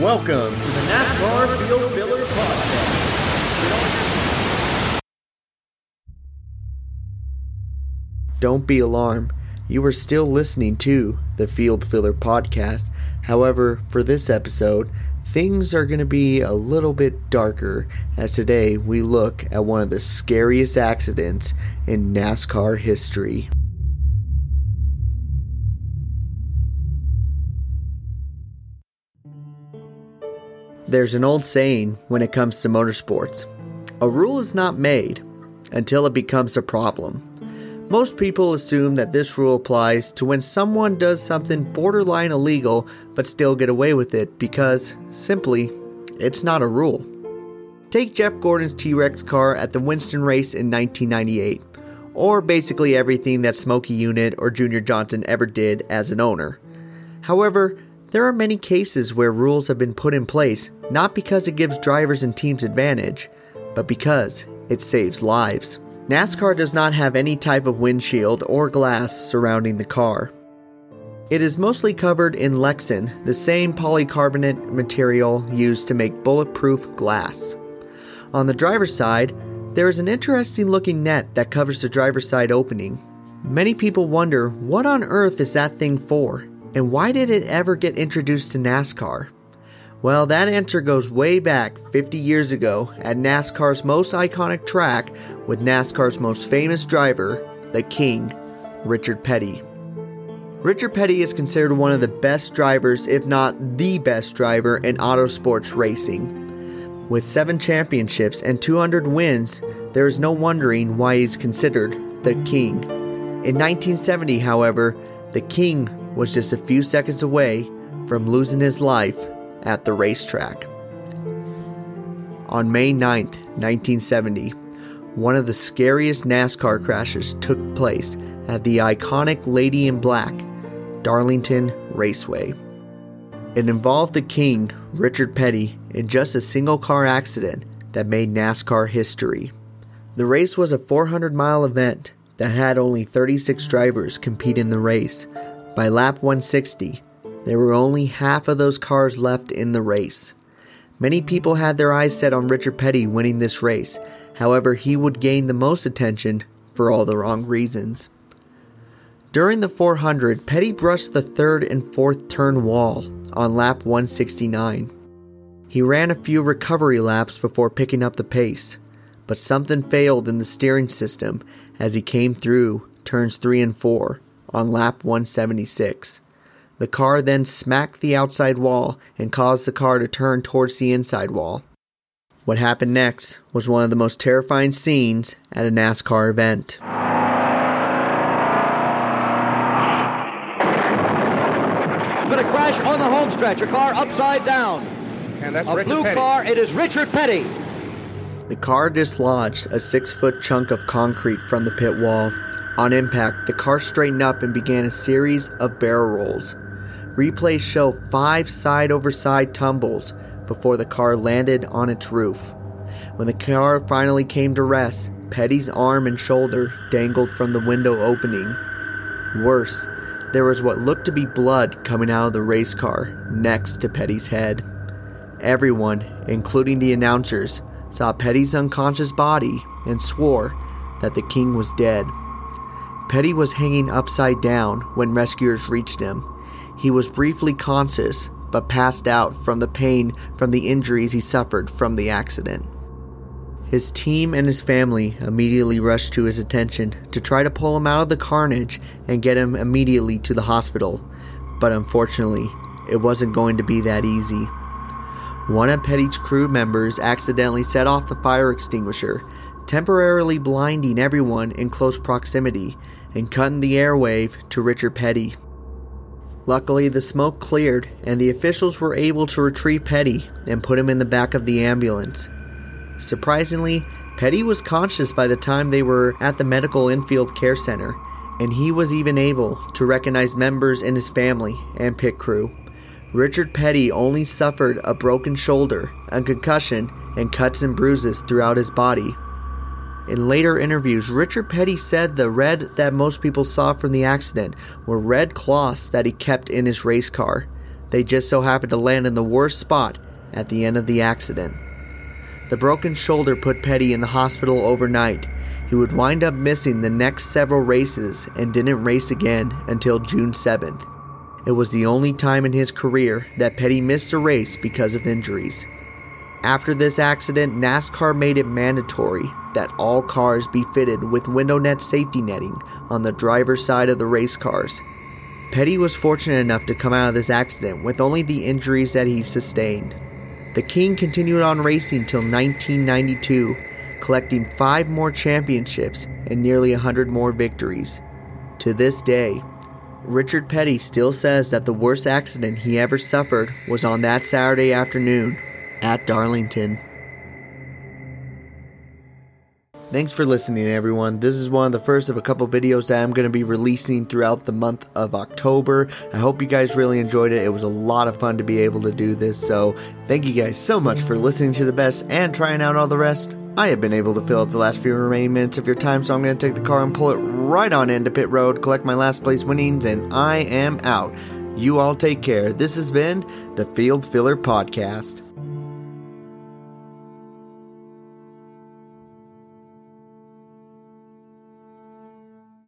Welcome to the NASCAR Field Filler Podcast. Don't be alarmed. You are still listening to the Field Filler Podcast. However, for this episode, things are going to be a little bit darker as today we look at one of the scariest accidents in NASCAR history. There's an old saying when it comes to motorsports a rule is not made until it becomes a problem. Most people assume that this rule applies to when someone does something borderline illegal but still get away with it because, simply, it's not a rule. Take Jeff Gordon's T Rex car at the Winston race in 1998, or basically everything that Smokey Yunick or Junior Johnson ever did as an owner. However, there are many cases where rules have been put in place not because it gives drivers and teams advantage, but because it saves lives. NASCAR does not have any type of windshield or glass surrounding the car. It is mostly covered in Lexan, the same polycarbonate material used to make bulletproof glass. On the driver's side, there is an interesting looking net that covers the driver's side opening. Many people wonder what on earth is that thing for, and why did it ever get introduced to NASCAR? Well, that answer goes way back 50 years ago at NASCAR's most iconic track with NASCAR's most famous driver, the King, Richard Petty. Richard Petty is considered one of the best drivers, if not the best driver, in auto sports racing. With seven championships and 200 wins, there is no wondering why he's considered the King. In 1970, however, the King was just a few seconds away from losing his life at the racetrack. On May 9th, 1970, one of the scariest NASCAR crashes took place at the iconic Lady in Black, Darlington Raceway. It involved the King, Richard Petty, in just a single car accident that made NASCAR history. The race was a 400 mile event that had only 36 drivers compete in the race. By lap 160, there were only half of those cars left in the race. Many people had their eyes set on Richard Petty winning this race, however, he would gain the most attention for all the wrong reasons. During the 400, Petty brushed the third and fourth turn wall on lap 169. He ran a few recovery laps before picking up the pace, but something failed in the steering system as he came through turns 3 and 4 on lap 176. The car then smacked the outside wall and caused the car to turn towards the inside wall. What happened next was one of the most terrifying scenes at a NASCAR event. Going to crash on the home stretch. A car upside down. And that's A Richard blue Petty. car. It is Richard Petty. The car dislodged a six foot chunk of concrete from the pit wall. On impact, the car straightened up and began a series of barrel rolls. Replays show five side over side tumbles before the car landed on its roof. When the car finally came to rest, Petty's arm and shoulder dangled from the window opening. Worse, there was what looked to be blood coming out of the race car next to Petty's head. Everyone, including the announcers, saw Petty's unconscious body and swore that the king was dead. Petty was hanging upside down when rescuers reached him. He was briefly conscious, but passed out from the pain from the injuries he suffered from the accident. His team and his family immediately rushed to his attention to try to pull him out of the carnage and get him immediately to the hospital, but unfortunately, it wasn't going to be that easy. One of Petty's crew members accidentally set off the fire extinguisher, temporarily blinding everyone in close proximity and cutting the airwave to Richard Petty. Luckily, the smoke cleared and the officials were able to retrieve Petty and put him in the back of the ambulance. Surprisingly, Petty was conscious by the time they were at the medical infield care center, and he was even able to recognize members in his family and pit crew. Richard Petty only suffered a broken shoulder, a concussion, and cuts and bruises throughout his body. In later interviews, Richard Petty said the red that most people saw from the accident were red cloths that he kept in his race car. They just so happened to land in the worst spot at the end of the accident. The broken shoulder put Petty in the hospital overnight. He would wind up missing the next several races and didn't race again until June 7th. It was the only time in his career that Petty missed a race because of injuries. After this accident, NASCAR made it mandatory that all cars be fitted with window net safety netting on the driver's side of the race cars. Petty was fortunate enough to come out of this accident with only the injuries that he sustained. The King continued on racing till 1992, collecting five more championships and nearly 100 more victories. To this day, Richard Petty still says that the worst accident he ever suffered was on that Saturday afternoon at Darlington. Thanks for listening, everyone. This is one of the first of a couple videos that I'm going to be releasing throughout the month of October. I hope you guys really enjoyed it. It was a lot of fun to be able to do this. So, thank you guys so much for listening to the best and trying out all the rest. I have been able to fill up the last few remaining minutes of your time, so I'm going to take the car and pull it right on into pit road, collect my last place winnings, and I am out. You all take care. This has been the Field Filler Podcast.